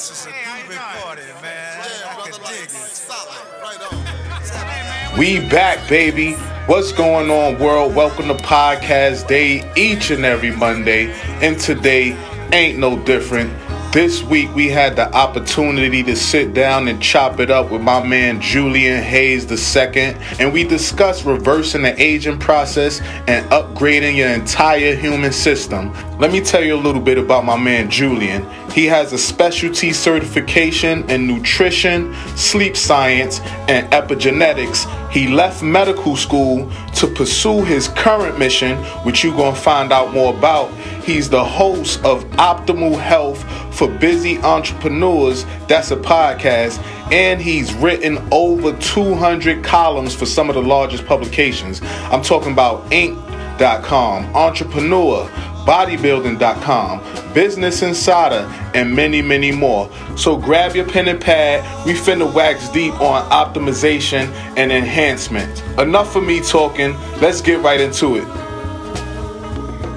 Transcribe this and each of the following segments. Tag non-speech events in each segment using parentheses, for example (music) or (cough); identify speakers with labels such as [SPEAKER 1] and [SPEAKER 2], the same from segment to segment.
[SPEAKER 1] This is a good recording, man. I can dig it.
[SPEAKER 2] Solid. Right on.
[SPEAKER 3] We back, baby. What's going on, world? Welcome to Podcast Day each and every Monday. And today ain't no different. This week we had the opportunity to sit down and chop it up with my man Julian Hayes II, and we discussed reversing the aging process and upgrading your entire human system. Let me tell you a little bit about my man Julian. He has a specialty certification in nutrition, sleep science, and epigenetics. He left medical school to pursue his current mission, which you're going to find out more about. He's the host of Optimal Health for Busy Entrepreneurs. That's a podcast. And he's written over 200 columns for some of the largest publications. I'm talking about Inc.com, Entrepreneur, bodybuilding.com, Business Insider, and many, many more. So grab your pen and pad. We finna wax deep on optimization and enhancement. Enough of me talking. Let's get right into it.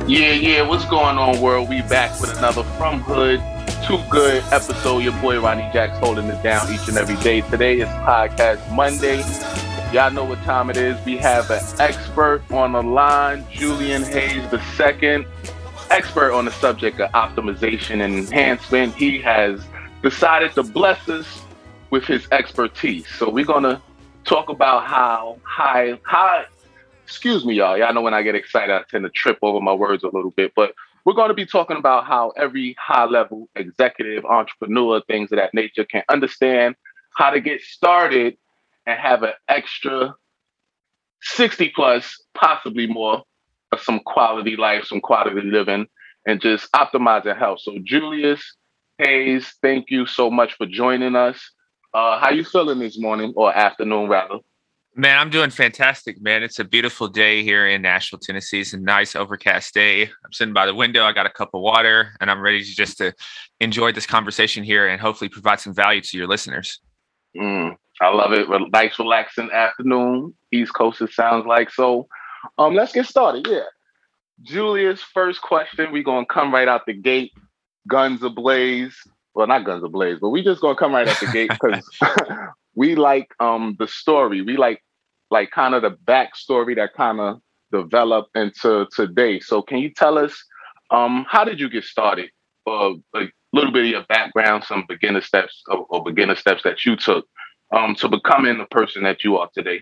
[SPEAKER 4] Yeah, yeah, what's going on, world? We back with another From Hood Too Good episode. Your boy Ronnie Jacks holding it down each and every day. Today is Podcast Monday. Y'all know what time it is. We have an expert on the line, Julian Hayes II, expert on the subject of optimization and enhancement. He has decided to bless us with his expertise. So we're gonna talk about how high high excuse me, y'all. Y'all know when I get excited, I tend to trip over my words a little bit. But we're going to be talking about how every high level executive, entrepreneur, things of that nature can understand how to get started and have an extra 60 plus, possibly more, of some quality life, some quality living, and just optimizing health. So, Julian Hayes, thank you so much for joining us. Uh, how you feeling this morning or afternoon, rather?
[SPEAKER 5] Man, I'm doing fantastic, man. It's a beautiful day here in Nashville, Tennessee. It's a nice overcast day. I'm sitting by the window. I got a cup of water, and I'm ready to just to enjoy this conversation here and hopefully provide some value to your listeners.
[SPEAKER 4] Mm, I love it. Nice, relaxing afternoon. East Coast, it sounds like. So, um, let's get started. Yeah, Julia's first question. We're gonna come right out the gate, guns ablaze. Well, not guns ablaze, but we just gonna come right out the gate because (laughs) we like um the story. We like like kind of the backstory that kind of developed into today. So can you tell us um how did you get started? Uh, a little bit of your background, some beginner steps or, or beginner steps that you took um to becoming the person that you are today.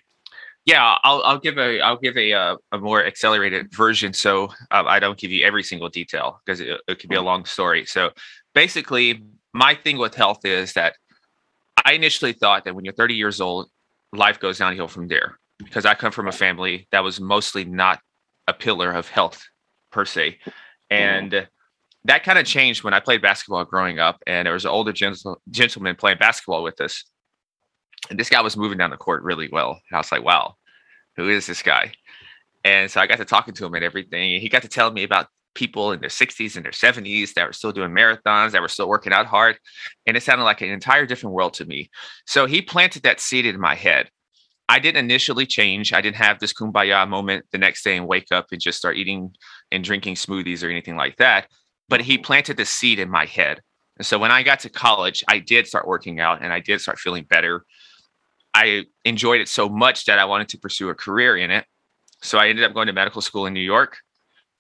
[SPEAKER 5] Yeah, I'll, I'll give a I'll give a uh, a more accelerated version, so uh, I don't give you every single detail because it, it could be a long story. So basically, my thing with health is that I initially thought that when you're 30 years old, life goes downhill from there because I come from a family that was mostly not a pillar of health per se. And mm. that kind of changed when I played basketball growing up. And there was an older gentle, gentleman playing basketball with us. And this guy was moving down the court really well. And I was like, wow, who is this guy? And so I got to talking to him and everything. And he got to tell me about people in their 60s and their 70s that were still doing marathons, that were still working out hard. And it sounded like an entire different world to me. So he planted that seed in my head. I didn't initially change. I didn't have this kumbaya moment the next day and wake up and just start eating and drinking smoothies or anything like that. But he planted the seed in my head. And so when I got to college, I did start working out and I did start feeling better. I enjoyed it so much that I wanted to pursue a career in it. So I ended up going to medical school in New York.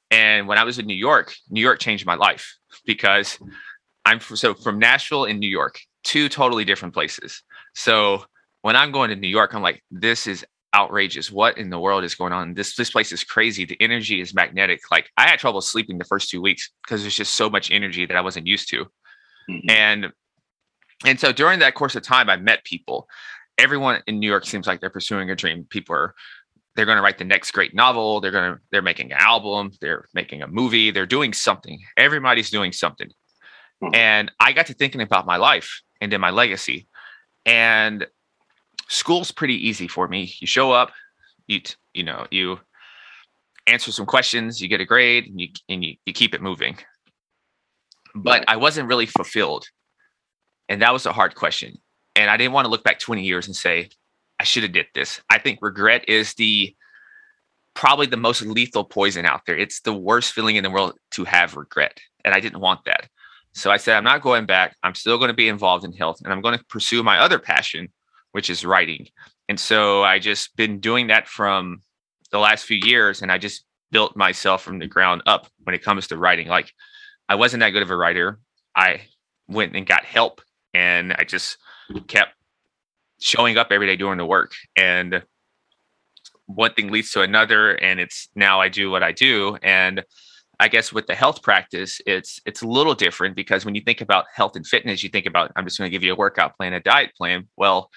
[SPEAKER 5] And when I was in New York, New York changed my life because I'm from, so from Nashville in New York, two totally different places. So when I'm going to New York, I'm like, this is outrageous. What in the world is going on? This this place is crazy. The energy is magnetic. Like I had trouble sleeping the first two weeks because there's just so much energy that I wasn't used to. Mm-hmm. And and so during that course of time, I met people. Everyone in New York seems like they're pursuing a dream. People are they're going to write the next great novel. They're going to they're making an album. They're making a movie. They're doing something. Everybody's doing something. Mm-hmm. and i got to thinking about my life and then my legacy. And school's pretty easy for me. You show up you you know you answer some questions you get a grade and you and you, you keep it moving. But i wasn't really fulfilled. And that was a hard question and i didn't want to look back 20 years and say I should have did this. I think regret is the probably the most lethal poison out there. It's the worst feeling in the world to have regret. And I didn't want that. So I said, I'm not going back. I'm still going to be involved in health and I'm going to pursue my other passion, which is writing. And so I just been doing that from the last few years. And I just built myself from the ground up when it comes to writing. Like I wasn't that good of a writer. I went and got help and I just kept showing up every day doing the work. And one thing leads to another. And it's now I do what I do. And I guess with the health practice, it's it's a little different because when you think about health and fitness, you think about I'm just going to give you a workout plan, a diet plan. Well,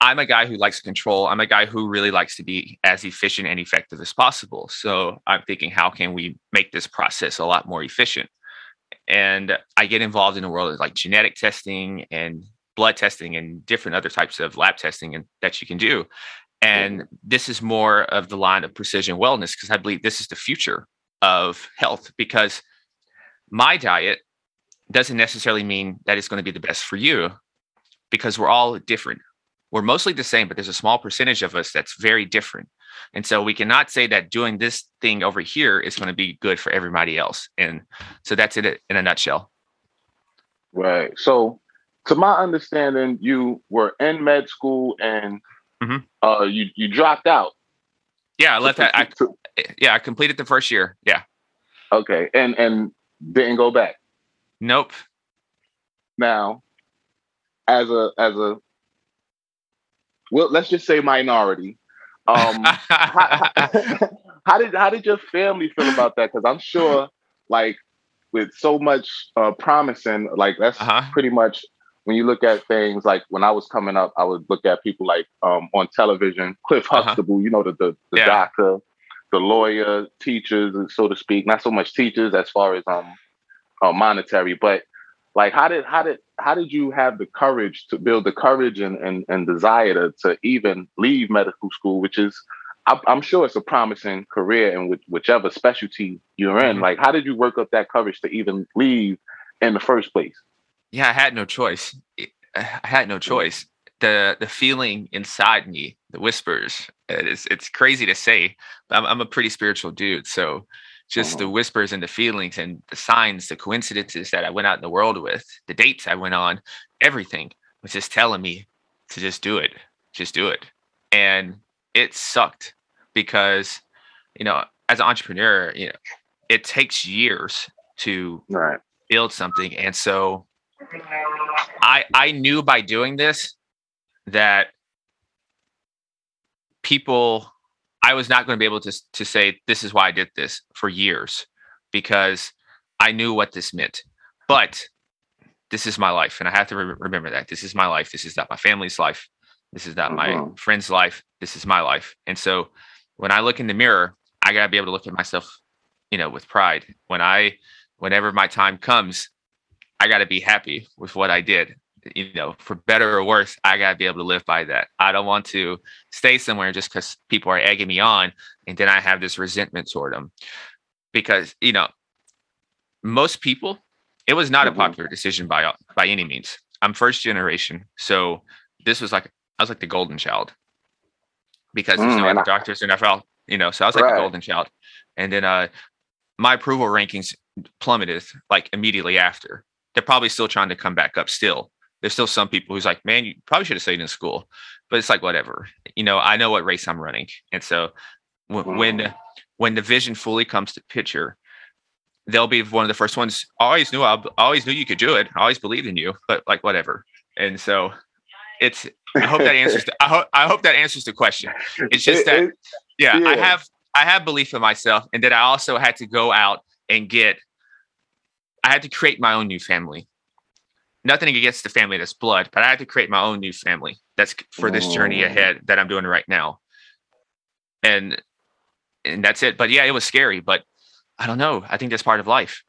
[SPEAKER 5] I'm a guy who likes to control. I'm a guy who really likes to be as efficient and effective as possible. So I'm thinking, how can we make this process a lot more efficient? And I get involved in the world of like genetic testing and blood testing and different other types of lab testing and that you can do. And this is more of the line of precision wellness because I believe this is the future of health because my diet doesn't necessarily mean that it's going to be the best for you because we're all different. We're mostly the same, but there's a small percentage of us that's very different. And so we cannot say that doing this thing over here is going to be good for everybody else. And so that's it in a nutshell.
[SPEAKER 4] Right. So, to my understanding, you were in med school and mm-hmm. uh, you you dropped out.
[SPEAKER 5] Yeah, I left that. I, yeah, I completed the first year. Yeah.
[SPEAKER 4] Okay, and and didn't go back.
[SPEAKER 5] Nope.
[SPEAKER 4] Now, as a as a well, let's just say minority. Um, (laughs) how, (laughs) how, did how did your family feel about that? Because I'm sure, like, with so much uh, promising, like that's uh-huh. pretty much when you look at things like when I was coming up, I would look at people like um, on television, (laughs) Cliff uh-huh. Huxtable, uh-huh. you know, the the, the yeah. doctor, the lawyer, teachers, so to speak. Not so much teachers as far as um uh, monetary, but like how did how did how did you have the courage to build the courage and and, and desire to, to even leave medical school, which is I'm sure it's a promising career in whichever specialty you're in. Mm-hmm. Like, how did you work up that courage to even leave in the first place?
[SPEAKER 5] Yeah, I had no choice. I had no choice. The the feeling inside me, the whispers. It's it's crazy to say, but I'm, I'm a pretty spiritual dude. So just the uh-huh. whispers and the feelings and the signs, the coincidences that I went out in the world with, the dates I went on, everything was just telling me to just do it, just do it. And it sucked because, you know, as an entrepreneur, you know, it takes years to
[SPEAKER 4] right.
[SPEAKER 5] build something. And so I I knew by doing this that people I was not going to be able to to say this is why I did this for years because I knew what this meant. But this is my life, and I have to re- remember that this is my life. This is not my family's life. This is not mm-hmm. my friend's life. This is my life. And so, when I look in the mirror, I gotta be able to look at myself, you know, with pride. When I, whenever my time comes, I gotta be happy with what I did you know, for better or worse, I gotta be able to live by that. I don't want to stay somewhere just because people are egging me on, and then I have this resentment toward them. Because you know, most people, it was not mm-hmm. a popular decision by by any means. I'm first generation, so this was like I was like the golden child because there's mm, no other doctors in NFL, you know. So I was like right. the golden child, and then uh, my approval rankings plummeted like immediately after. They're probably still trying to come back up still, there's still some people who's like, man, you probably should have stayed in school, but it's like whatever. You know, I know what race I'm running, and so w- when when the vision fully comes to picture, they'll be one of the first ones. I always knew I always knew you could do it. I always believed in you, but like whatever. And so it's. I hope that answers. The, I hope I hope that answers the question. It's just that, yeah, yeah, I have I have belief in myself, and that I also had to go out and get. I had to create my own new family nothing against the family that's blood, but I had to create my own new family that's for this oh. journey ahead that I'm doing right now. And and that's it. But yeah, it was scary, but I don't know. I think that's part of life.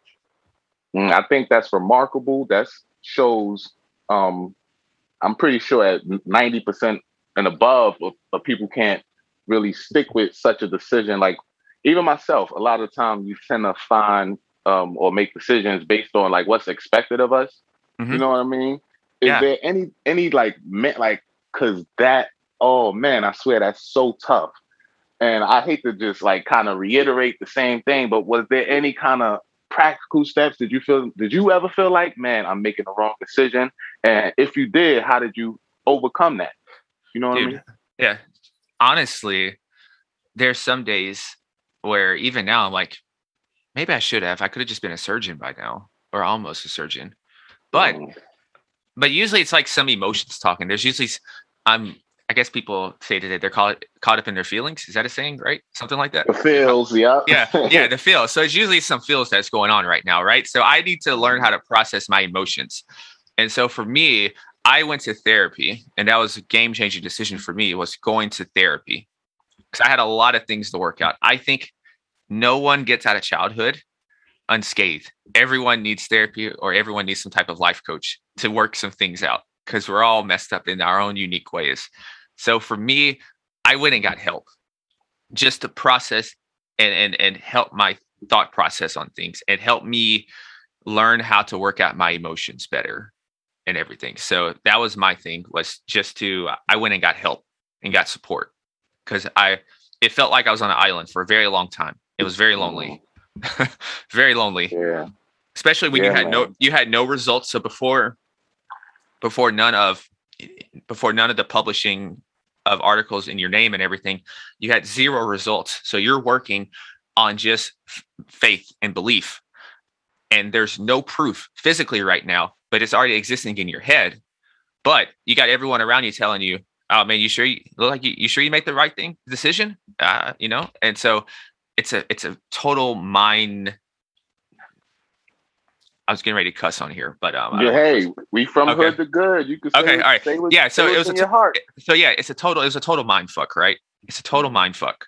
[SPEAKER 4] Mm, I think that's remarkable. That shows um I'm pretty sure at 90% and above of, of people can't really stick with such a decision. Like even myself, a lot of time you tend to find um, or make decisions based on like what's expected of us. Mm-hmm. You know what I mean? Is yeah. there any any like me- like cause that oh man, I swear that's so tough. And I hate to just like kind of reiterate the same thing, but was there any kind of practical steps did you feel did you ever feel like man i'm making the wrong decision and if you did how did you overcome that you know what Dude, i mean
[SPEAKER 5] yeah honestly there's some days where even now i'm like maybe i should have i could have just been a surgeon by now or almost a surgeon but mm. but usually it's like some emotions talking there's usually i'm I guess people say today they're caught caught up in their feelings. Is that a saying, right? Something like that.
[SPEAKER 4] The feels, yeah.
[SPEAKER 5] yeah, yeah, the (laughs) feels. So it's usually some feels that's going on right now, right? So I need to learn how to process my emotions. And so for me, I went to therapy, and that was a game changing decision for me. Was going to therapy because I had a lot of things to work out. I think no one gets out of childhood unscathed. Everyone needs therapy, or everyone needs some type of life coach to work some things out because we're all messed up in our own unique ways. So for me, I went and got help just to process and and and help my thought process on things and help me learn how to work out my emotions better and everything. So that was my thing was just to I went and got help and got support because I it felt like I was on an island for a very long time. It was very lonely. (laughs) very lonely.
[SPEAKER 4] Yeah.
[SPEAKER 5] Especially when yeah, you had man. no you had no results. So before before none of before none of the publishing of articles in your name and everything, you had zero results. So you're working on just f- faith and belief. And there's no proof physically right now, but it's already existing in your head. But you got everyone around you telling you, "Oh man, you sure you look like you, you sure you make the right thing decision?" Uh, you know, and so it's a it's a total mind I was getting ready to cuss on here, but um,
[SPEAKER 4] yeah, hey, we from okay. hood to good. You can say,
[SPEAKER 5] okay, all right, yeah. So it was a, heart. So yeah, it's a total. It was a total mind fuck, right? It's a total mind fuck,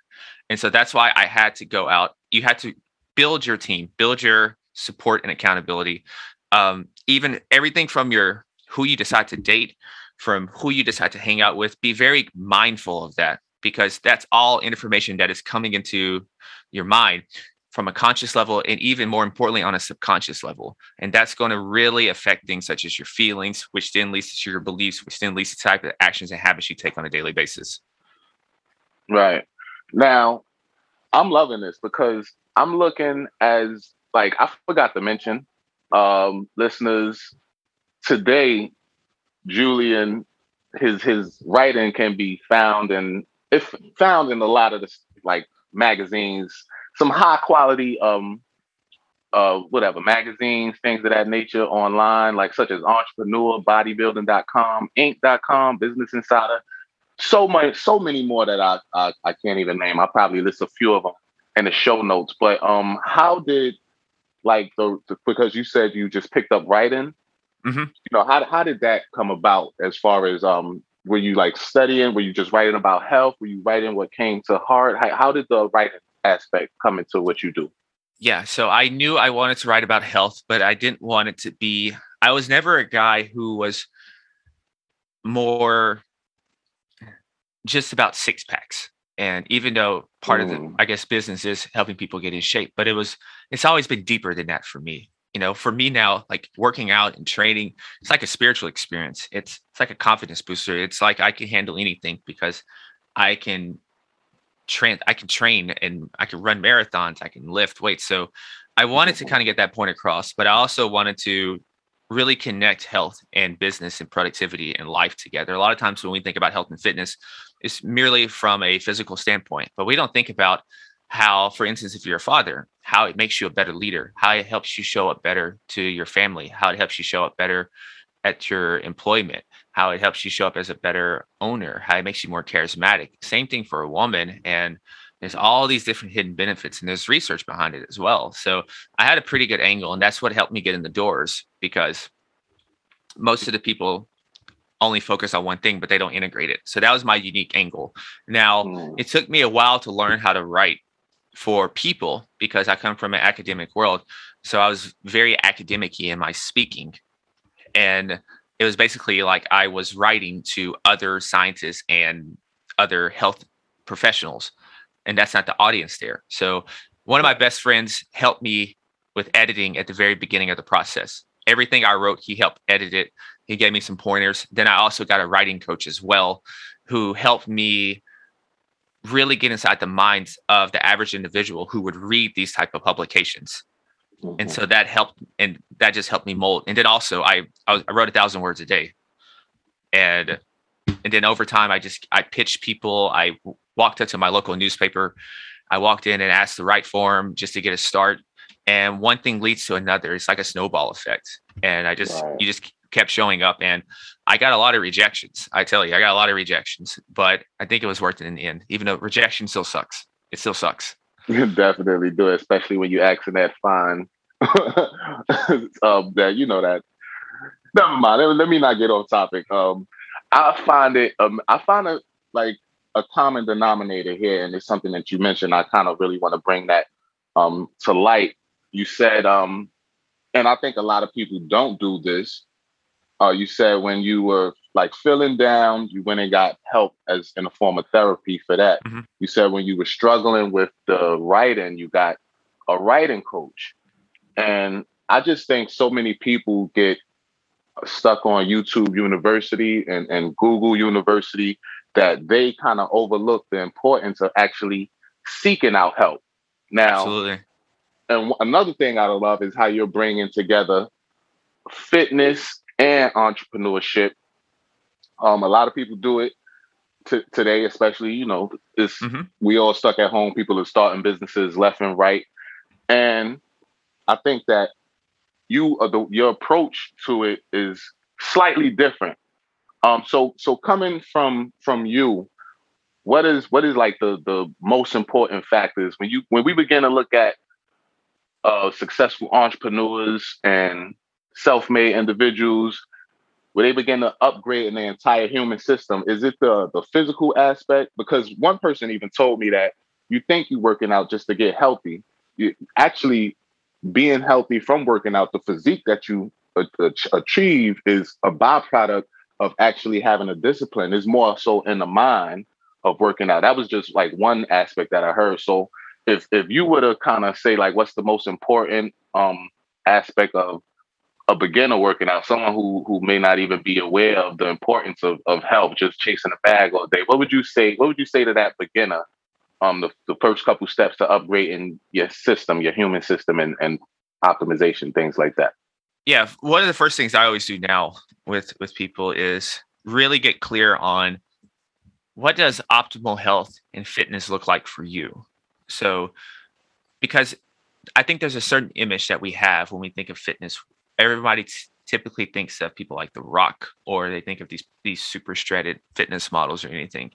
[SPEAKER 5] and so that's why I had to go out. You had to build your team, build your support and accountability. Um, even everything from your who you decide to date, from who you decide to hang out with. Be very mindful of that because that's all information that is coming into your mind from a conscious level and even more importantly on a subconscious level. And that's going to really affect things such as your feelings which then leads to your beliefs which then leads to the type of actions and habits you take on a daily basis.
[SPEAKER 4] Right. Now i'm loving this because i'm looking as like i forgot to mention um listeners today julian his his writing can be found and if found in a lot of the like magazines some high quality um uh whatever magazines, things of that nature online, like such as entrepreneur, bodybuilding.com, inc.com, business insider. So much, so many more that I, I I can't even name. I'll probably list a few of them in the show notes. But um how did like the, the because you said you just picked up writing. Mm-hmm. You know, how how did that come about as far as um were you like studying? Were you just writing about health? Were you writing what came to heart? How, how did the writing aspect come into what you do?
[SPEAKER 5] Yeah, so I knew I wanted to write about health, but I didn't want it to be. I was never a guy who was more just about six packs. And even though part mm. of the, mm. I guess, business is helping people get in shape, but it was, it's always been deeper than that for me. You know, for me now, like working out and training, it's like a spiritual experience. It's it's like a confidence booster. It's like I can handle anything because I can train i can train and i can run marathons i can lift weights so i wanted to kind of get that point across but i also wanted to really connect health and business and productivity and life together a lot of times when we think about health and fitness it's merely from a physical standpoint but we don't think about how for instance if you're a father how it makes you a better leader how it helps you show up better to your family how it helps you show up better at your employment how it helps you show up as a better owner, how it makes you more charismatic. Same thing for a woman. And there's all these different hidden benefits and there's research behind it as well. So I had a pretty good angle, and that's what helped me get in the doors because most of the people only focus on one thing, but they don't integrate it. So that was my unique angle. Now, mm. it took me a while to learn how to write for people because I come from an academic world. So I was very academic in my speaking. And it was basically like I was writing to other scientists and other health professionals, and that's not the audience there. So one of my best friends helped me with editing at the very beginning of the process. Everything I wrote, he helped edit it. He gave me some pointers. Then I also got a writing coach as well, who helped me really get inside the minds of the average individual who would read these type of publications. Mm-hmm. And so that helped, and that just helped me mold. And then also, I I, was, I wrote a thousand words a day, and and then over time, I just I pitched people. I walked up to my local newspaper. I walked in and asked the right form just to get a start. And one thing leads to another. It's like a snowball effect. And I just right. you just kept showing up and I got a lot of rejections. I tell you, I got a lot of rejections, but I think it was worth it in the end, even though rejection still sucks. It still sucks.
[SPEAKER 4] You (laughs) definitely do, especially when you asking that fine (laughs) um, that you know that. Never mind. Let, let me not get off topic. Um, I find it. Um, I find it like a common denominator here, and it's something that you mentioned. I kind of really want to bring that um, to light. You said, um, and I think a lot of people don't do this. Uh, you said when you were like feeling down, you went and got help as in a form of therapy for that. Mm-hmm. You said when you were struggling with the writing, you got a writing coach. And I just think so many people get stuck on YouTube University and, and Google University that they kind of overlook the importance of actually seeking out help. Now,
[SPEAKER 5] Absolutely.
[SPEAKER 4] And another thing I love is how you're bringing together fitness and entrepreneurship. Um, a lot of people do it t- today, especially you know, it's mm-hmm. we all stuck at home. People are starting businesses left and right, and I think that you uh, the, your approach to it is slightly different. Um, so so coming from from you, what is what is like the the most important factors when you when we begin to look at uh, successful entrepreneurs and self-made individuals where they begin to upgrade in the entire human system is it the the physical aspect because one person even told me that you think you're working out just to get healthy you actually being healthy from working out, the physique that you achieve is a byproduct of actually having a discipline. Is more so in the mind of working out. That was just like one aspect that I heard. So if if you were to kind of say like what's the most important um aspect of a beginner working out, someone who who may not even be aware of the importance of, of health, just chasing a bag all day, what would you say? What would you say to that beginner um, the, the first couple steps to upgrading your system, your human system, and, and optimization, things like that.
[SPEAKER 5] Yeah, one of the first things I always do now with with people is really get clear on what does optimal health and fitness look like for you. So, because I think there's a certain image that we have when we think of fitness. Everybody t- typically thinks of people like The Rock, or they think of these these super shredded fitness models or anything.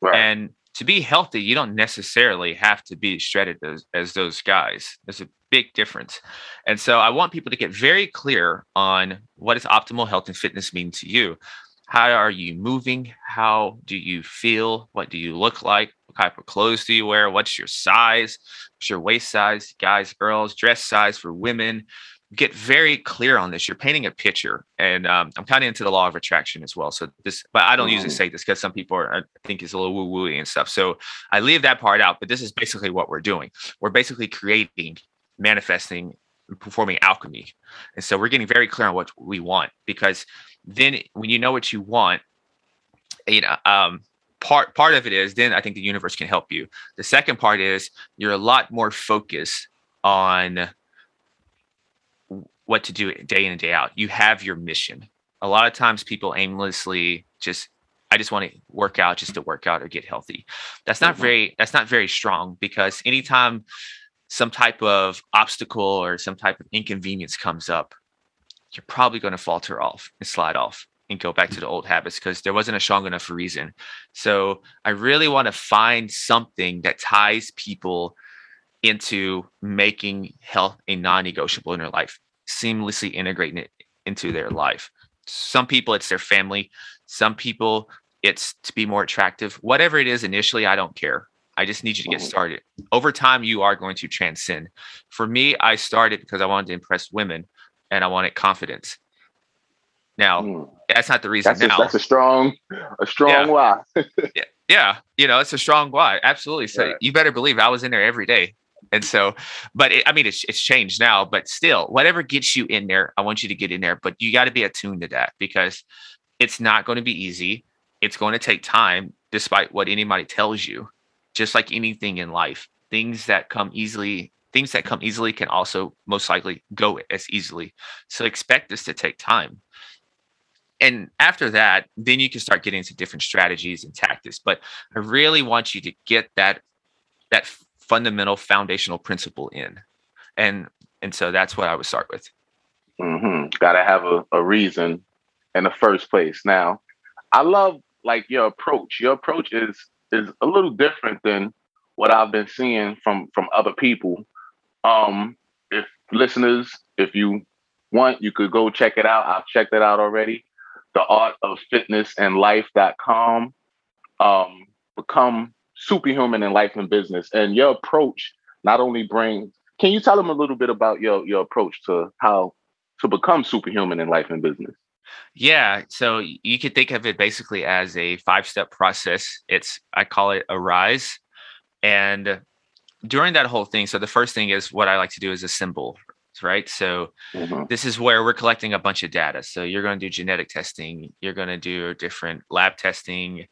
[SPEAKER 5] Right. And to be healthy, you don't necessarily have to be shredded as, as those guys. There's a big difference. And so I want people to get very clear on what does optimal health and fitness mean to you? How are you moving? How do you feel? What do you look like? What type of clothes do you wear? What's your size? What's your waist size? Guys, girls, dress size for women get very clear on this. You're painting a picture, and um, I'm kind of into the law of attraction as well. So this, but I don't usually mm. say this because some people are, I think it's a little woo woo and stuff. So I leave that part out. But this is basically what we're doing. We're basically creating, manifesting, performing alchemy, and so we're getting very clear on what we want because then when you know what you want, you know, um, part part of it is then I think the universe can help you. The second part is you're a lot more focused on what to do day in and day out. You have your mission. A lot of times people aimlessly just I just want to work out just to work out or get healthy. That's not mm-hmm. very that's not very strong because anytime some type of obstacle or some type of inconvenience comes up, you're probably going to falter off and slide off and go back to the old habits because there wasn't a strong enough reason. So I really want to find something that ties people into making health a non-negotiable in their life seamlessly integrating it into their life. Some people, it's their family. Some people, it's to be more attractive. Whatever it is initially, I don't care. I just need you to get started. Over time, you are going to transcend. For me, I started because I wanted to impress women and I wanted confidence. Now, mm. that's not the reason.
[SPEAKER 4] That's,
[SPEAKER 5] now.
[SPEAKER 4] A, that's a strong, a strong yeah. why. (laughs)
[SPEAKER 5] yeah. yeah, you know, it's a strong why. Absolutely. So right. you better believe I was in there every day and so, but it, I mean, it's, it's changed now, but still, whatever gets you in there, I want you to get in there, but you got to be attuned to that because it's not going to be easy. It's going to take time, despite what anybody tells you. Just like anything in life, things that come easily things that come easily can also most likely go as easily. So expect this to take time. And after that, then you can start getting into different strategies and tactics. But I really want you to get that that fundamental foundational principle in. And and so that's what I would start with.
[SPEAKER 4] Mm-hmm. Got to have a, a reason in the first place. Now, I love like your approach. Your approach is is a little different than what I've been seeing from from other people. Um, if listeners, if you want, you could go check it out. I've checked it out already. The art of fitness and life.com. Um, become superhuman in life and business. And your approach not only brings can you tell them a little bit about your your approach to how to become superhuman in life and business?
[SPEAKER 5] Yeah. So you could think of it basically as a five step process. It's, I call it arise. And during that whole thing, so the first thing is what I like to do is assemble, right? So mm-hmm. this is where we're collecting a bunch of data. So you're going to do genetic testing, you're going to do different lab testing,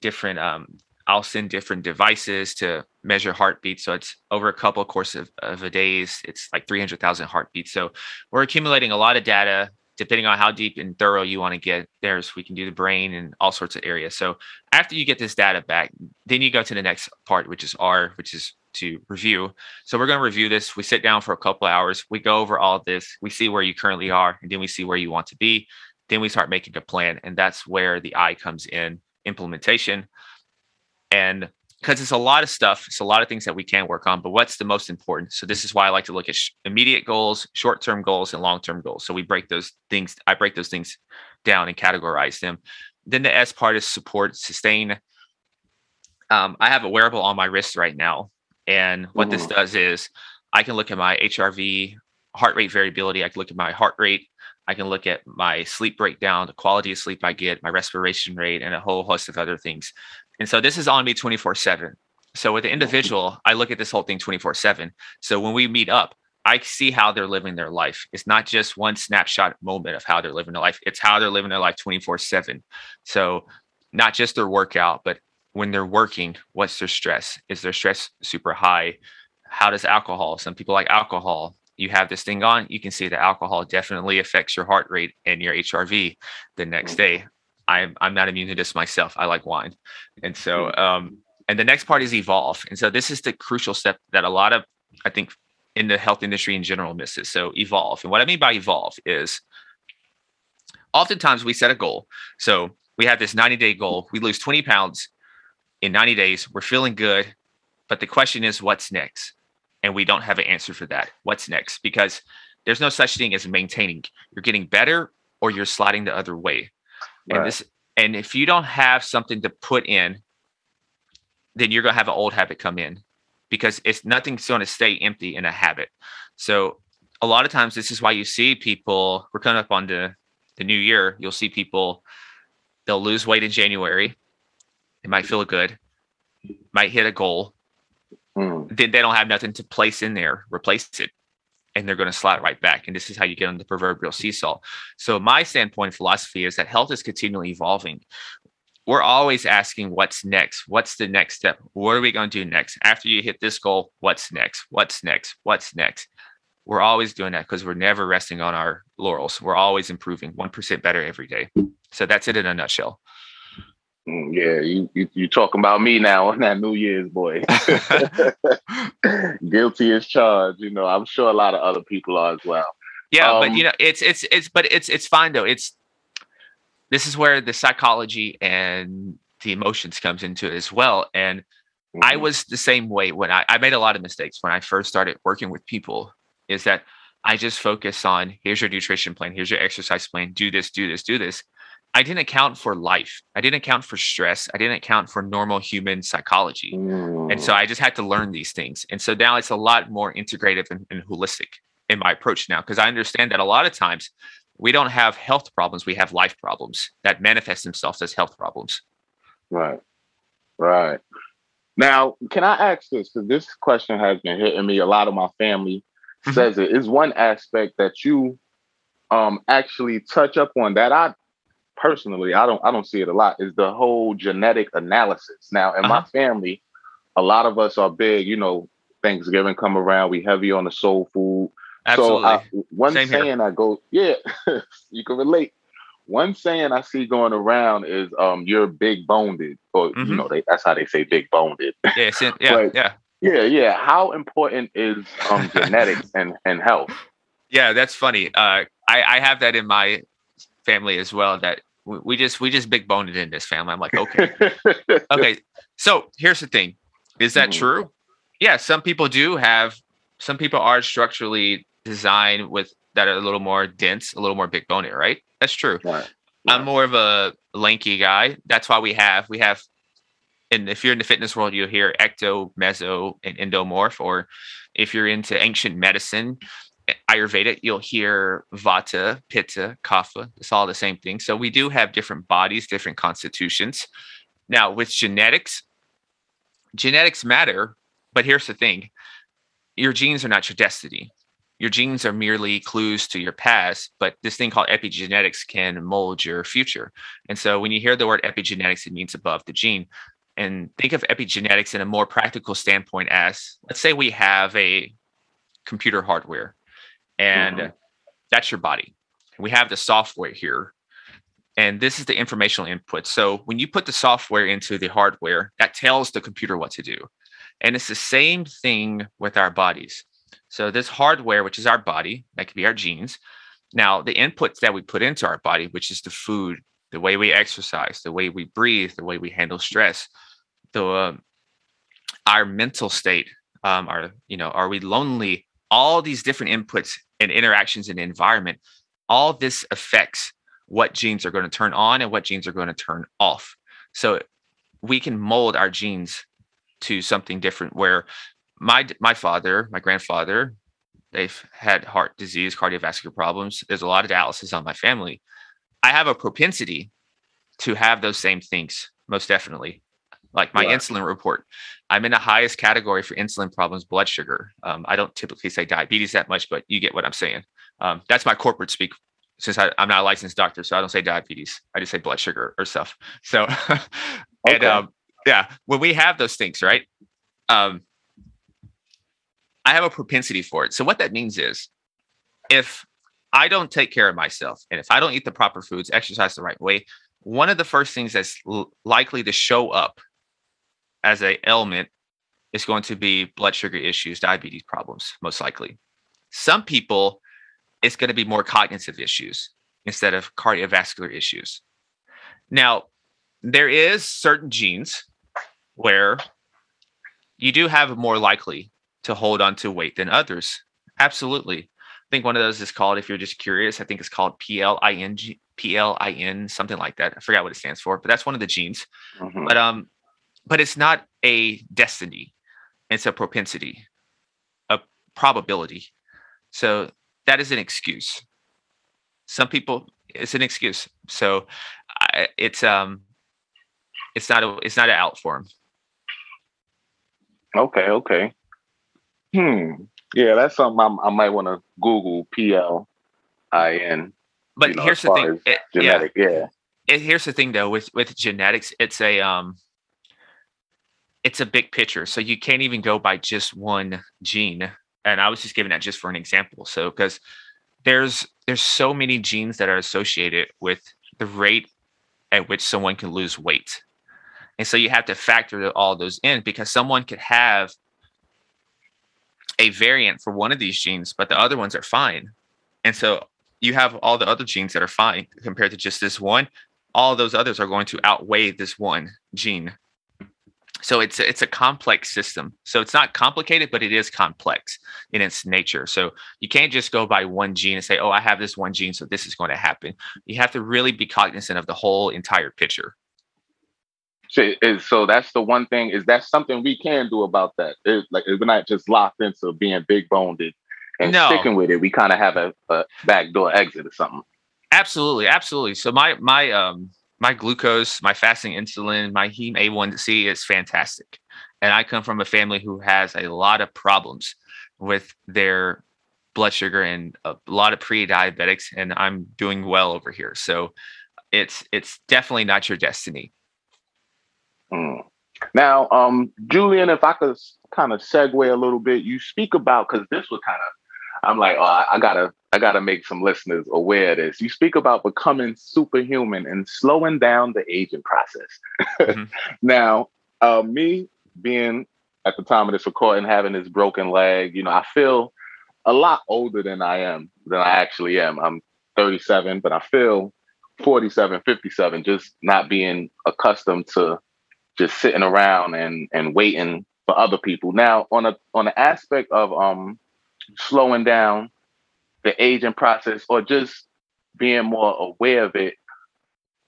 [SPEAKER 5] different, um, I'll send different devices to measure heartbeat. So it's over a couple of course of, of a days, it's like 300,000 heartbeats. So we're accumulating a lot of data depending on how deep and thorough you want to get there's we can do the brain and all sorts of areas so after you get this data back then you go to the next part which is r which is to review so we're going to review this we sit down for a couple hours we go over all this we see where you currently are and then we see where you want to be then we start making a plan and that's where the i comes in implementation and because it's a lot of stuff. It's a lot of things that we can work on, but what's the most important? So this is why I like to look at sh- immediate goals, short-term goals, and long-term goals. So we break those things. I break those things down and categorize them. Then the S part is support, sustain. Um, I have a wearable on my wrist right now, and what mm-hmm. this does is I can look at my HRV, heart rate variability. I can look at my heart rate. I can look at my sleep breakdown, the quality of sleep I get, my respiration rate, and a whole host of other things. And so this is on me 24 7. So with the individual, I look at this whole thing 24 7. So when we meet up, I see how they're living their life. It's not just one snapshot moment of how they're living their life, it's how they're living their life 24 7. So not just their workout, but when they're working, what's their stress? Is their stress super high? How does alcohol? Some people like alcohol. You have this thing on, you can see that alcohol definitely affects your heart rate and your HRV the next day. I'm I'm not immune to this myself. I like wine, and so hmm. um, and the next part is evolve. And so this is the crucial step that a lot of I think in the health industry in general misses. So evolve, and what I mean by evolve is oftentimes we set a goal. So we have this 90 day goal. We lose 20 pounds in 90 days. We're feeling good, but the question is, what's next? And we don't have an answer for that. What's next? Because there's no such thing as maintaining. You're getting better or you're sliding the other way. And right. this and if you don't have something to put in, then you're gonna have an old habit come in because it's nothing's gonna stay empty in a habit. So a lot of times this is why you see people, we're coming up on the, the new year, you'll see people they'll lose weight in January. It might feel good, might hit a goal. Mm. Then they don't have nothing to place in there, replace it and they're going to slide right back. And this is how you get on the proverbial seesaw. So my standpoint philosophy is that health is continually evolving. We're always asking what's next? What's the next step? What are we going to do next? After you hit this goal, what's next? What's next? What's next? We're always doing that because we're never resting on our laurels. We're always improving 1% better every day. So that's it in a nutshell.
[SPEAKER 4] Mm, yeah, you, you you talking about me now on that New Year's boy. (laughs) (laughs) Guilty as charged. You know, I'm sure a lot of other people are as well.
[SPEAKER 5] Yeah, um, but you know, it's it's it's but it's it's fine though. It's this is where the psychology and the emotions comes into it as well. And mm-hmm. I was the same way when I, I made a lot of mistakes when I first started working with people. Is that I just focus on here's your nutrition plan, here's your exercise plan, do this, do this, do this. I didn't account for life. I didn't account for stress. I didn't account for normal human psychology. Mm. And so I just had to learn these things. And so now it's a lot more integrative and, and holistic in my approach now, because I understand that a lot of times we don't have health problems, we have life problems that manifest themselves as health problems.
[SPEAKER 4] Right. Right. Now, can I ask this? Because this question has been hitting me. A lot of my family mm-hmm. says it is one aspect that you um actually touch up on that I personally, I don't I don't see it a lot, is the whole genetic analysis. Now, in uh-huh. my family, a lot of us are big, you know, Thanksgiving come around, we heavy on the soul food.
[SPEAKER 5] Absolutely.
[SPEAKER 4] So I, one
[SPEAKER 5] Same
[SPEAKER 4] saying
[SPEAKER 5] here.
[SPEAKER 4] I go, yeah, (laughs) you can relate. One saying I see going around is um you're big boned or you
[SPEAKER 5] Mhm.
[SPEAKER 4] know they that's how they say big boned.
[SPEAKER 5] yeah, (laughs) yeah,
[SPEAKER 4] But-
[SPEAKER 5] yeah,
[SPEAKER 4] Yeah, yeah. How important is um (laughs) genetics and, and health?
[SPEAKER 5] yeah. That's funny. Uh, I I have that in my family as well. That we, just we just big boned it in this family. I'm like, okay, (laughs) okay. So here's the thing: is that
[SPEAKER 4] Mhm.
[SPEAKER 5] true? Yeah, some people do have. Some people are structurally designed with that are a little more dense, a little more big boned, right? That's true.
[SPEAKER 4] Right.
[SPEAKER 5] I'm more of a lanky guy. That's why we have we have and if you're in the fitness world, you'll hear ecto, meso, and endomorph. Or if you're into ancient medicine, Ayurveda, you'll hear Vata, Pitta, Kapha. It's all the same thing. So we do have different bodies, different constitutions. Now with genetics, genetics matter, but here's the thing: your genes are not your destiny your genes are merely clues to your past, but this thing called epigenetics can mold your future. And so when you hear the word epigenetics, it means above the gene. And think of epigenetics in a more practical standpoint as let's say we have a computer hardware and
[SPEAKER 4] Mhm.
[SPEAKER 5] that's your body. We have the software here. And this is the informational input. So when you put the software into the hardware, that tells the computer what to do. And it's the same thing with our bodies. So this hardware, which is our body, that could be our genes. Now, the inputs that we put into our body, which is the food, the way we exercise, the way we breathe, the way we handle stress, the um, our mental state, um, our you know, are we lonely? All these different inputs and interactions in the environment, all this affects what genes are going to turn on and what genes are going to turn off. So we can mold our genes to something different where my my father, my grandfather, they've had heart disease, cardiovascular problems. There's a lot of dialysis on my family. I have a propensity to have those same things, most definitely. Like my insulin report, I'm in the highest category for insulin problems, blood sugar. Um, I don't typically say diabetes that much, but you get what I'm saying. Um, that's my corporate speak. Since I, I'm not a licensed doctor, so I don't say diabetes. I just say blood sugar or stuff. (laughs) So, (laughs) and
[SPEAKER 4] Okay.
[SPEAKER 5] um, yeah, when we have those things, right? Um, I have a propensity for it. So what that means is if I don't take care of myself and if I don't eat the proper foods, exercise the right way, one of the first things that's l- likely to show up as a ailment is going to be blood sugar issues, diabetes problems, most likely. Some people, it's going to be more cognitive issues instead of cardiovascular issues. Now, there is certain genes where you do have more likely to hold on to weight than others. Absolutely. I think one of those is called, if you're just curious, I think it's called PLIN, PLIN, something like that. I forgot what it stands for, but that's one of the genes.
[SPEAKER 4] Mhm.
[SPEAKER 5] But um, but it's not a destiny. It's a propensity, a probability. So that is an excuse. Some people, it's an excuse. So I, it's um, it's not a, it's not an out for 'em.
[SPEAKER 4] Okay, okay. Hmm. Yeah, that's something I'm, I might want to Google P L I N
[SPEAKER 5] But
[SPEAKER 4] You know,
[SPEAKER 5] here's the thing. it- yeah.
[SPEAKER 4] Yeah.
[SPEAKER 5] it, here's the thing though with with genetics it's a um it's a big picture so you can't even go by just one gene and i was just giving that just for an example so because there's there's so many genes that are associated with the rate at which someone can lose weight and so you have to factor all those in because someone could have a variant for one of these genes but the other ones are fine and so you have all the other genes that are fine compared to just this one all those others are going to outweigh this one gene. So it's a, it's a complex system. So it's not complicated, but it is complex in its nature. So you can't just go by one gene and say, "Oh, I have this one gene, so this is going to happen." You have to really be cognizant of the whole entire picture.
[SPEAKER 4] So, is, so that's the one thing. Is that something we can do about that? It, like we're not just locked into being big boned and
[SPEAKER 5] No.
[SPEAKER 4] sticking with it. We kind of have a, a backdoor exit or something.
[SPEAKER 5] Absolutely, absolutely. So my my um my glucose, my fasting insulin, my heme A1C is fantastic. And I come from a family who has a lot of problems with their blood sugar and a lot of pre-diabetics and I'm doing well over here. So it's it's definitely not your destiny.
[SPEAKER 4] Mm. Now, um, Julian, if I could kind of segue a little bit, you speak about because this was kind of, I'm like, oh, I, I gotta, I gotta make some listeners aware of this. You speak about becoming superhuman and slowing down the aging process. Mm-hmm. (laughs) now, uh, me being at the time of this recording having this broken leg, you know, I feel a lot older than I am, than I actually am. I'm 37, but I feel 47, 57, just not being accustomed to just sitting around and and waiting for other people. Now, on a on the aspect of um slowing down the aging process or just being more aware of it,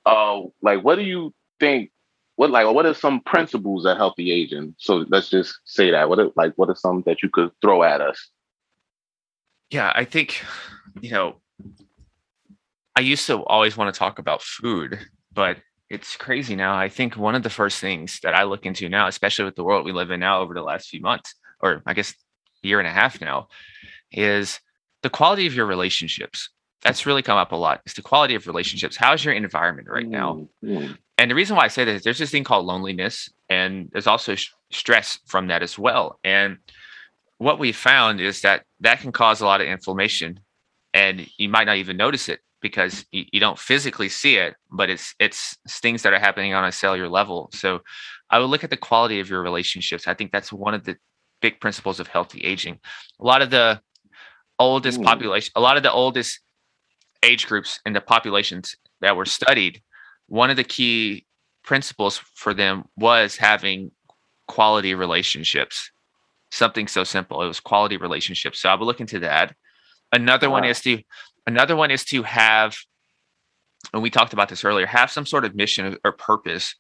[SPEAKER 4] uh like what do you think what like what are some principles of healthy aging? So let's just say that. What are, like what are some that you could throw at us?
[SPEAKER 5] Yeah, I think you know I used to always want to talk about food, but it's crazy now. I think one of the first things that I look into now, especially with the world we live in now over the last few months, or I guess year and a half now, is the quality of your relationships. That's really come up a lot. It's the quality of relationships. How's your environment right now? Mm-hmm. And the reason why I say that is there's this thing called loneliness, and there's also sh- stress from that as well. And what we found is that that can cause a lot of inflammation, and you might not even notice it because you, you, don't physically see it, but it's it's things that are happening on a cellular level. So I would look at the quality of your relationships. I think that's one of the big principles of healthy aging. A lot of the oldest Ooh. population, a lot of the oldest age groups in the populations that were studied, one of the key principles for them was having quality relationships. Something so simple. It was quality relationships. So I would look into that. Another wow. one is to Another one is to have, and we talked about this earlier, have some sort of mission or purpose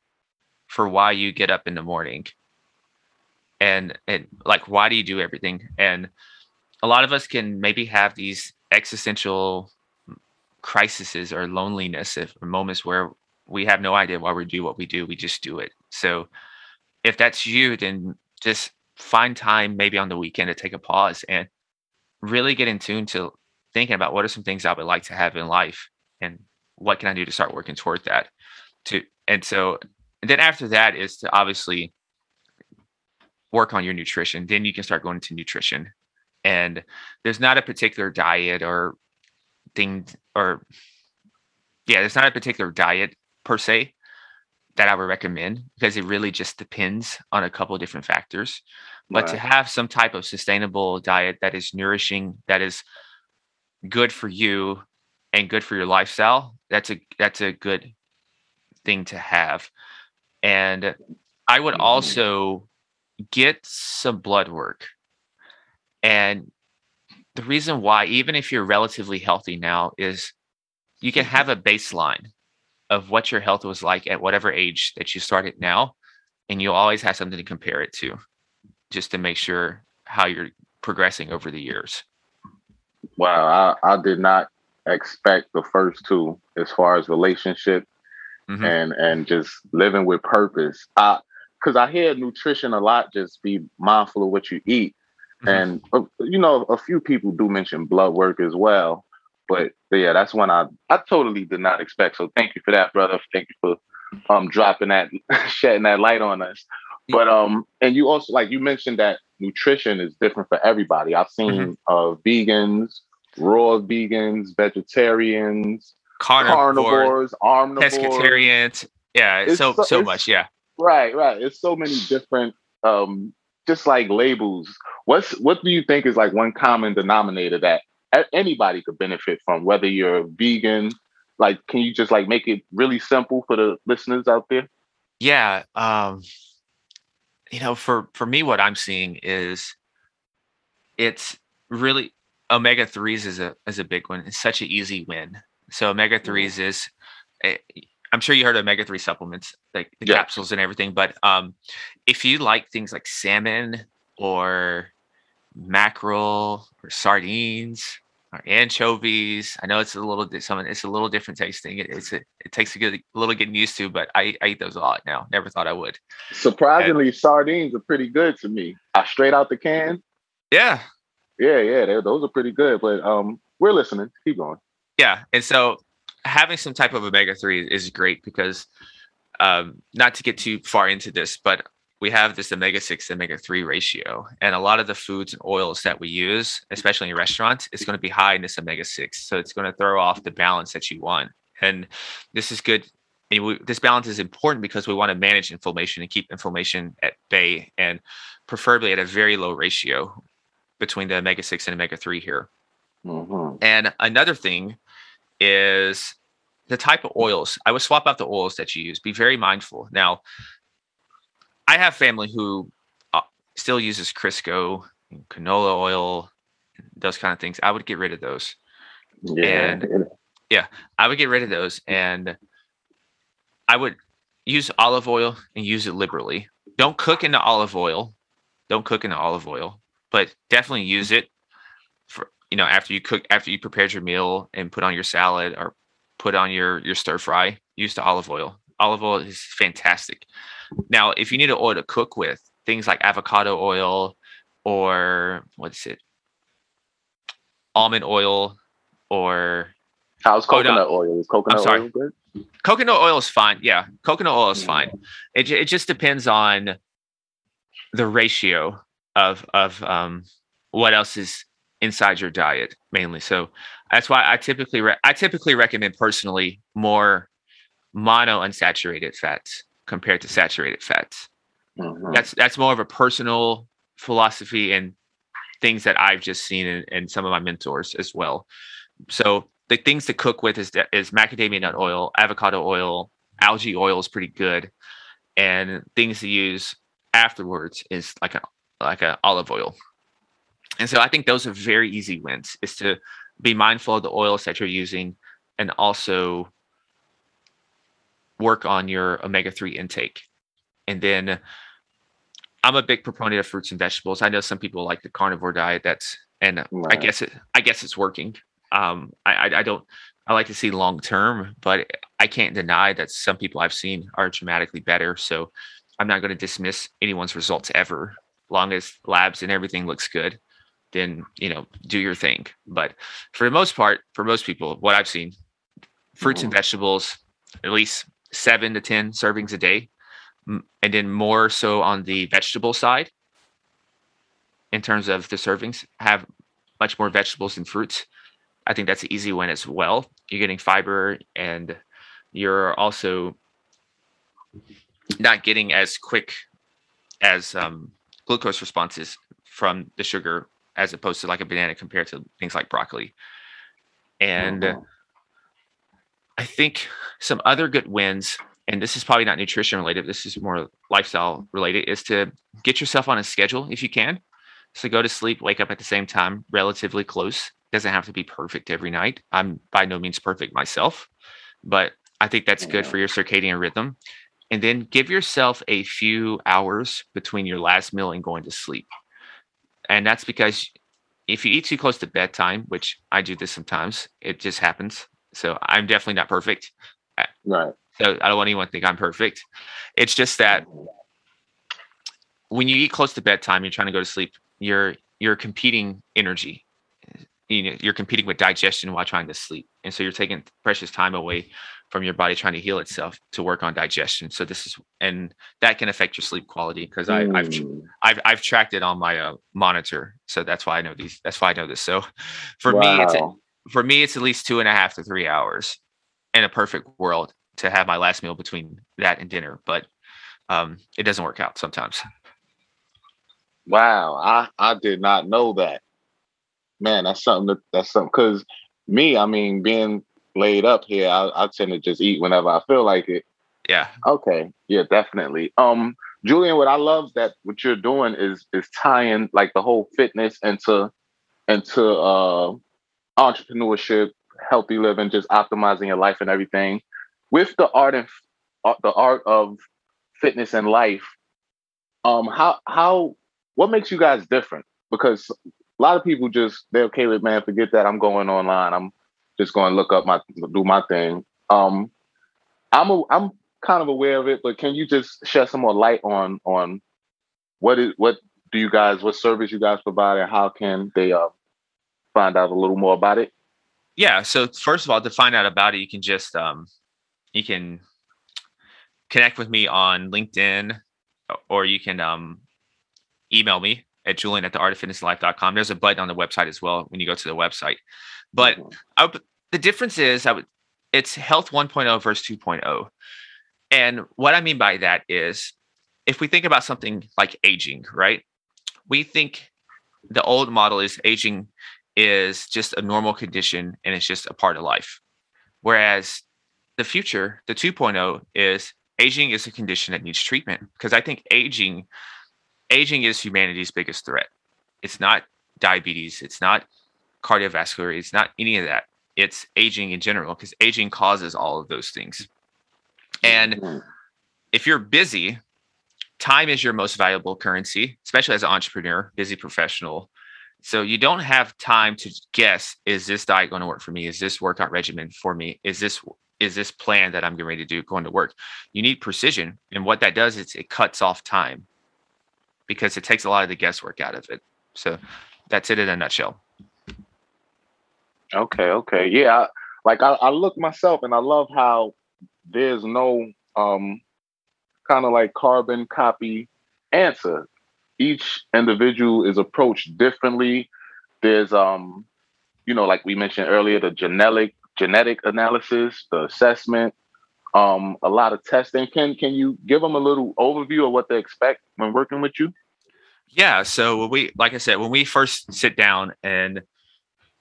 [SPEAKER 5] for why you get up in the morning. And and like why do you do everything? And a lot of us can maybe have these existential crises or loneliness if, or moments where we have no idea why we do what we do. We just do it. So if that's you, then just find time maybe on the weekend to take a pause and really get in tune to thinking about what are some things I would like to have in life and what can I do to start working toward that. To and so and then after that is to obviously work on your nutrition. Then you can start going into nutrition. And there's not a particular diet or thing or yeah, there's not a particular diet per se that I would recommend because it really just depends on a couple of different factors. But to have some type of sustainable diet that is nourishing, that is good for you and good for your lifestyle, that's a that's a good thing to have. And I would mm-hmm. also get some blood work. And the reason why, even if you're relatively healthy now, is you can have a baseline of what your health was like at whatever age that you started now. And you'll always have something to compare it to just to make sure how you're progressing over the years.
[SPEAKER 4] Wow, I, I did not expect the first two as far as relationship mm-hmm. and and just living with purpose. I because I hear nutrition a lot. Just be mindful of what you eat, mm-hmm. and uh, you know a few people do mention blood work as well. But, but yeah, that's one I I totally did not expect. So thank you for that, brother. Thank you for um dropping that, (laughs) shedding that light on us. But um, and you also like you mentioned that nutrition is different for everybody. I've seen mm-hmm. uh vegans, raw vegans, vegetarians, carnivores, omnivores,
[SPEAKER 5] pescatarians. Yeah, it's so so, much. Yeah.
[SPEAKER 4] Right, right. It's so many different um just like labels. What's what do you think is like one common denominator that anybody could benefit from, whether you're a vegan? Like, can you just like make it really simple for the listeners out there?
[SPEAKER 5] Yeah. Um, you know, for for me, what I'm seeing is it's really omega threes is a is a big one. It's such an easy win. So omega threes is, eh, I'm sure you heard of omega three supplements, like the yeah. capsules and everything. But um, if you like things like salmon or mackerel or sardines or anchovies, I know it's a little some it's a little different tasting. It, it's a, it takes a good a little getting used to, but I, I eat those a lot now. Never thought I would.
[SPEAKER 4] Surprisingly, and, sardines are pretty good to me. I straight out the can.
[SPEAKER 5] Yeah,
[SPEAKER 4] yeah, yeah, those are pretty good. But um, we're listening. Keep going.
[SPEAKER 5] Yeah, and so having some type of omega three is great because um, not to get too far into this, but we have this omega 6 omega 3 ratio and a lot of the foods and oils that we use especially in restaurants is going to be high in this omega 6 so it's going to throw off the balance that you want and this is good and we, this balance is important because we want to manage inflammation and keep inflammation at bay and preferably at a very low ratio between the omega 6 and omega 3 here
[SPEAKER 4] Mm-hmm.
[SPEAKER 5] and another thing is the type of oils. I would swap out the oils that you use. Be very mindful. Now, I have family who uh, still uses Crisco, canola oil, those kind of things. I would get rid of those.
[SPEAKER 4] Yeah.
[SPEAKER 5] And- yeah, I would get rid of those and I would use olive oil and use it liberally. Don't cook into olive oil. Don't cook into olive oil, but definitely use it for you know after you cook after you prepared your meal and put on your salad or put on your your stir fry. Use the olive oil. Olive oil is fantastic. Now, if you need an oil to cook with, things like avocado oil or what's it, almond oil or
[SPEAKER 4] How's
[SPEAKER 5] Oh, no.
[SPEAKER 4] coconut oil? Is coconut
[SPEAKER 5] sorry.
[SPEAKER 4] oil good?
[SPEAKER 5] coconut oil is fine. Yeah, coconut oil is fine. It it just depends on the ratio of of um what else is inside your diet mainly. So that's why I typically re- I typically recommend personally more mono unsaturated fats compared to saturated fats.
[SPEAKER 4] Mhm.
[SPEAKER 5] That's that's more of a personal philosophy and things that I've just seen in, in some of my mentors as well. So the things to cook with is is macadamia nut oil, avocado oil, algae oil is pretty good, and things to use afterwards is like a like a olive oil. And so I think those are very easy wins. Is to be mindful of the oils that you're using, and also work on your omega three intake. And then I'm a big proponent of fruits and vegetables. I know some people like the carnivore diet. That's and I guess it I guess it's working. Um, I, I I don't I like to see long term, but I can't deny that some people I've seen are dramatically better. So I'm not going to dismiss anyone's results ever, long as labs and everything looks good. Then you know do your thing. But for the most part, for most people, what I've seen, fruits and vegetables, at least seven to ten servings a day, and then more so on the vegetable side. In terms of the servings, have much more vegetables than fruits. I think that's an easy win as well. You're getting fiber and you're also not getting as quick as um, glucose responses from the sugar as opposed to like a banana compared to things like broccoli. And
[SPEAKER 4] Mhm.
[SPEAKER 5] I think some other good wins, and this is probably not nutrition related, this is more lifestyle related, is to get yourself on a schedule if you can. So go to sleep, wake up at the same time, relatively close. Doesn't have to be perfect every night. I'm by no means perfect myself, but I think that's good for your circadian rhythm. And then give yourself a few hours between your last meal and going to sleep. And that's because if you eat too close to bedtime, which I do this sometimes, it just happens. So I'm definitely not perfect.
[SPEAKER 4] Right.
[SPEAKER 5] So I don't want anyone to think I'm perfect. It's just that when you eat close to bedtime, you're trying to go to sleep. You're you're competing energy. You know, you're competing with digestion while trying to sleep, and so you're taking precious time away from your body trying to heal itself to work on digestion. So this is, and that can affect your sleep quality because I I've
[SPEAKER 4] Mm.
[SPEAKER 5] I've I've tracked it on my uh, monitor, so that's why I know these. That's why I know this. So for me, it's
[SPEAKER 4] Wow.
[SPEAKER 5] for me it's at least two and a half to three hours in a perfect world to have my last meal between that and dinner, but um, it doesn't work out sometimes.
[SPEAKER 4] Wow, I I did not know that. Man, that's something that that's something because me, I mean, being laid up here, I, I tend to just eat whenever I feel like it.
[SPEAKER 5] Yeah,
[SPEAKER 4] Okay, yeah, definitely. Um, Julian, what I love that what you're doing is is tying like the whole fitness into into uh entrepreneurship, healthy living, just optimizing your life and everything with the art and uh, the art of fitness and life. Um, how how what makes you guys different? Because a lot of people just they're okay with man, forget that. I'm going online. I'm just going to look up my do my thing. Um, I'm a, I'm kind of aware of it, but can you just shed some more light on on what is what do you guys what service you guys provide and how can they uh find out a little more about it?
[SPEAKER 5] yeah. So first of all, to find out about it, you can just um, you can connect with me on LinkedIn or you can um, email me at julian at the artoffitnesslife.com. There's a button on the website as well when you go to the website. But mm-hmm. I, the difference is I would, it's health 1.0 versus 2.0. And what I mean by that is if we think about something like aging, right? We think the old model is aging is just a normal condition and it's just a part of life. Whereas the future, the 2.0 is aging is a condition that needs treatment because I think aging aging is humanity's biggest threat. It's not diabetes, it's not cardiovascular, it's not any of that. It's aging in general because aging causes all of those things. And mm-hmm. if you're busy, time is your most valuable currency, especially as an entrepreneur, busy professional. So you don't have time to guess, is this diet going to work for me? Is this workout regimen for me? Is this is this plan that I'm getting ready to do going to work? You need precision. And what that does is it cuts off time because it takes a lot of the guesswork out of it. So that's it in a nutshell.
[SPEAKER 4] Okay, okay. Yeah. Like I, I look myself and I love how there's no um kind of like carbon copy answer. Each individual is approached differently. There's um, you know, like we mentioned earlier, the genetic genetic analysis, the assessment, um, a lot of testing. Can can you give them a little overview of what they expect when working with you?
[SPEAKER 5] Yeah. So when we, like I said, when we first sit down and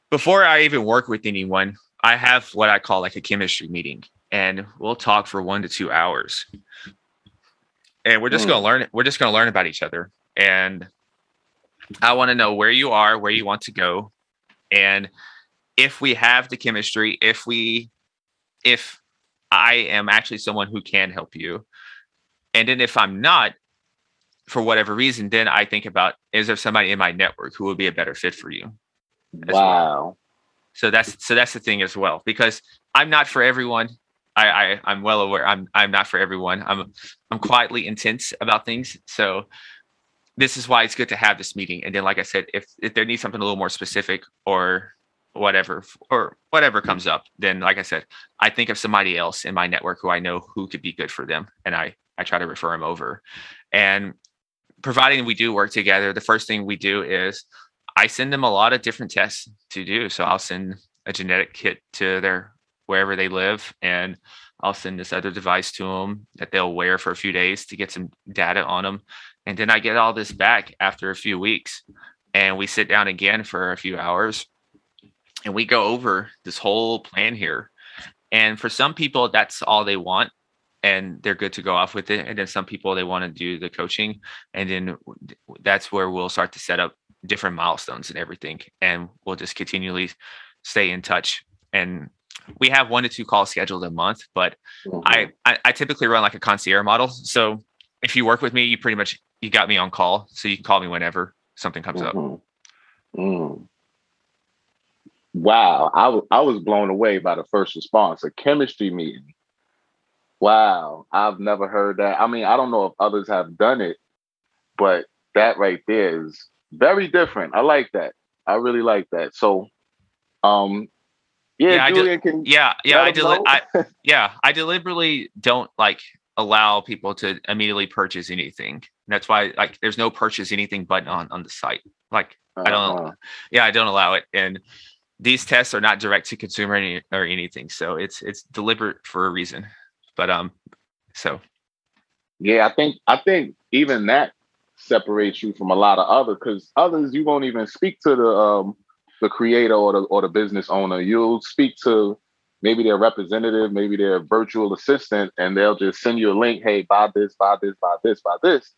[SPEAKER 5] before I even work with anyone, I have what I call like a chemistry meeting, and we'll talk for one to two hours and we're just mm. going to learn we're just going to learn about each other and i want to know where you are where you want to go and if we have the chemistry if we if i am actually someone who can help you and then if i'm not for whatever reason then i think about is there somebody in my network who would be a better fit for you
[SPEAKER 4] wow well.
[SPEAKER 5] so that's so that's the thing as well because i'm not for everyone I, I I'm well aware. I'm I'm not for everyone. I'm I'm quietly intense about things. So this is why it's good to have this meeting. And then, like I said, if if there needs something a little more specific or whatever or whatever comes up, then like I said, I think of somebody else in my network who I know who could be good for them, and I I try to refer them over. And providing we do work together, the first thing we do is I send them a lot of different tests to do. So I'll send a genetic kit to their wherever they live and I'll send this other device to them that they'll wear for a few days to get some data on them. And then I get all this back after a few weeks. And we sit down again for a few hours and we go over this whole plan here. And for some people, that's all they want and they're good to go off with it. And then some people, they want to do the coaching. And then that's where we'll start to set up different milestones and everything. And we'll just continually stay in touch. And we have one to two calls scheduled a month, but mm-hmm. I, I, I typically run like a concierge model. So if you work with me, you pretty much you got me on call, so you can call me whenever something comes mm-hmm. up.
[SPEAKER 4] Mm. Wow, I, w- I was blown away by the first response, a chemistry meeting. Wow, I've never heard that. I mean, I don't know if others have done it, but that right there is very different. I like that. I really like that. So, um, yeah, yeah, Julian I de-
[SPEAKER 5] yeah, yeah, I, deli- I, (laughs) yeah, I deliberately don't like allow people to immediately purchase anything. And that's why like there's no purchase anything button on on the site. Like uh-huh. I don't, uh-huh. yeah, I don't allow it. And these tests are not direct to consumer any, or anything, so it's it's deliberate for a reason. But um, so
[SPEAKER 4] yeah, I think I think even that separates you from a lot of other because others you won't even speak to the um the creator or the or the business owner. You'll speak to maybe their representative, maybe their virtual assistant, and they'll just send you a link. Hey, buy this, buy this, buy this, buy this.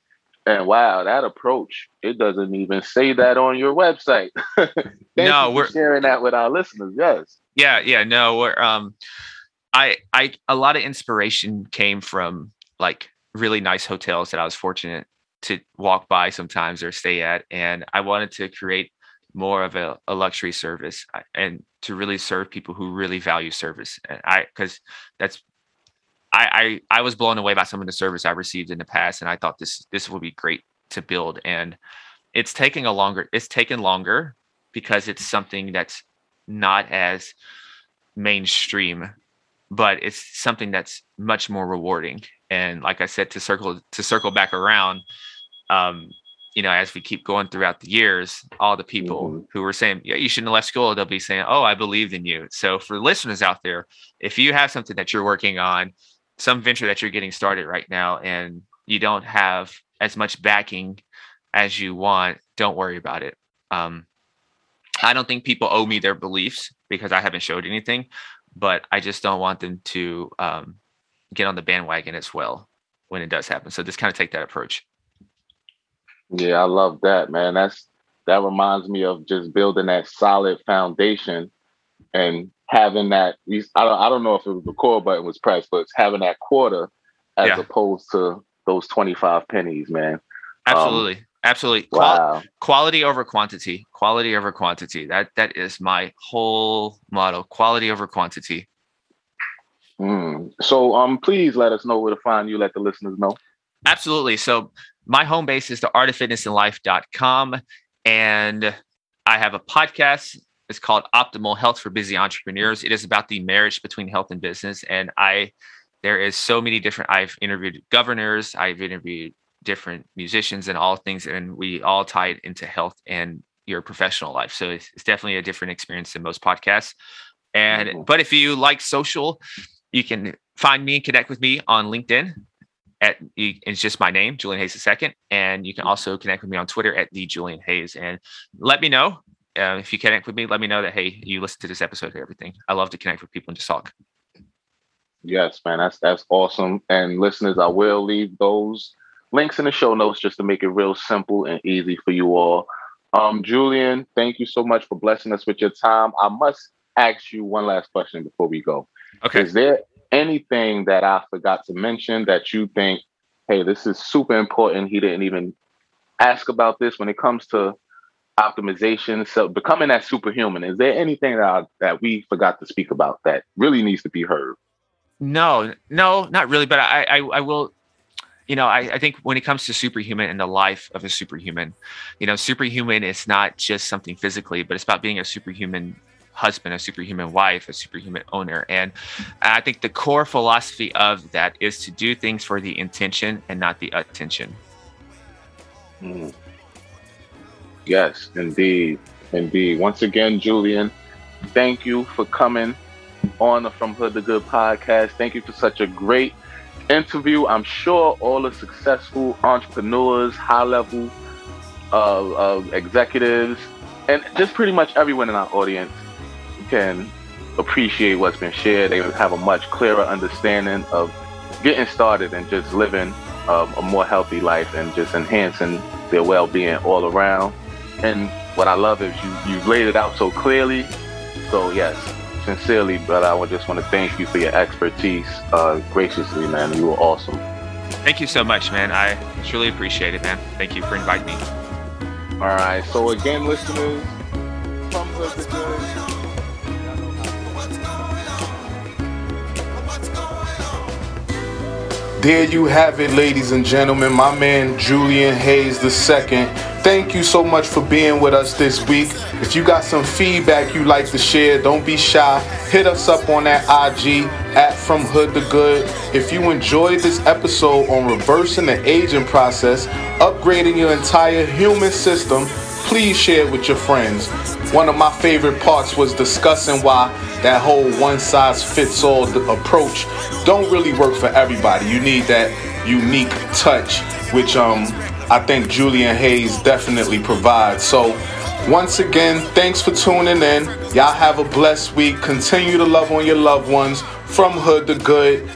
[SPEAKER 4] And wow, that approach, it doesn't even say that on your website. (laughs)
[SPEAKER 5] no, we're
[SPEAKER 4] sharing that with our listeners. Yes.
[SPEAKER 5] Yeah, yeah. No, we're um I I a lot of inspiration came from like really nice hotels that I was fortunate to walk by sometimes or stay at. And I wanted to create more of a, a luxury service and to really serve people who really value service. And I, because that's, I, I, I was blown away by some of the service I received in the past, and I thought this this would be great to build. And it's taking a longer, it's taken longer because it's something that's not as mainstream, but it's something that's much more rewarding. And like I said, to circle to circle back around, um, you know, as we keep going throughout the years, all the people mm-hmm. who were saying, yeah, you shouldn't have left school, they'll be saying, oh, I believed in you. So for listeners out there, if you have something that you're working on, some venture that you're getting started right now, and you don't have as much backing as you want, don't worry about it. Um, I don't think people owe me their beliefs because I haven't showed anything, but I just don't want them to um, get on the bandwagon as well when it does happen. So just kind of take that approach.
[SPEAKER 4] Yeah, I love that, man. That's that reminds me of just building that solid foundation and having that. I don't, I don't know if it was the core button was pressed, but it's having that quarter as yeah. opposed to those twenty five pennies, man.
[SPEAKER 5] Absolutely. Um, Absolutely. Wow. quality over quantity. Quality over quantity. That that is my whole motto. Quality over quantity.
[SPEAKER 4] Mm. So um please let us know where to find you, let the listeners know.
[SPEAKER 5] Absolutely. So my home base is the artoffitnessandlife.com and I have a podcast. It's called Optimal Health for Busy Entrepreneurs. It is about the marriage between health and business. And I there is so many different I've interviewed governors, I've interviewed different musicians and all things, and we all tie it into health and your professional life. So it's, it's definitely a different experience than most podcasts. And mm-hmm. but if you like social, you can find me and connect with me on LinkedIn. At it's just my name, Julian Hayes II, and you can also connect with me on Twitter at the Julian Hayes. And let me know uh, if you connect with me. Let me know that hey, you listened to this episode and everything. I love to connect with people and just talk.
[SPEAKER 4] Yes, man, that's that's awesome. And listeners, I will leave those links in the show notes just to make it real simple and easy for you all. Um, Julian, thank you so much for blessing us with your time. I must ask you one last question before we go.
[SPEAKER 5] Okay.
[SPEAKER 4] Is there anything that I forgot to mention that you think, hey, this is super important? He didn't even ask about this when it comes to optimization, so becoming that superhuman. Is there anything that I, that we forgot to speak about that really needs to be heard?
[SPEAKER 5] No, no, not really. But I, I, I will you know, I, I, think when it comes to superhuman and the life of a superhuman, you know, superhuman is not just something physically, but it's about being a superhuman husband, a superhuman wife, a superhuman owner. And I think the core philosophy of that is to do things for the intention and not the attention.
[SPEAKER 4] Mm. Yes, indeed. Indeed. Once again, Julian, thank you for coming on the From Hood to Good podcast. Thank you for such a great interview. I'm sure all the successful entrepreneurs, high level uh, uh, executives, and just pretty much everyone in our audience can appreciate what's been shared. They have a much clearer understanding of getting started and just living um, a more healthy life and just enhancing their well-being all around. And what I love is you you've laid it out so clearly. So yes, sincerely, brother, I just want to thank you for your expertise uh, graciously, man. You were awesome.
[SPEAKER 5] Thank you so much, man. I truly appreciate it, man. Thank you for inviting me.
[SPEAKER 4] All right. So again, listeners, from Hood to Good.
[SPEAKER 3] There you have it, ladies and gentlemen. My man Julian Hayes II Thank you so much for being with us this week. If you got some feedback you'd like to share, don't be shy. Hit us up on that IG at From Hood to Good. If you enjoyed this episode on reversing the aging process, upgrading your entire human system, please share it with your friends. One of my favorite parts was discussing why that whole one size fits all approach don't really work for everybody. You need that unique touch, which um I think Julian Hayes definitely provides. So, once again, thanks for tuning in. Y'all have a blessed week. Continue to love on your loved ones from hood to good.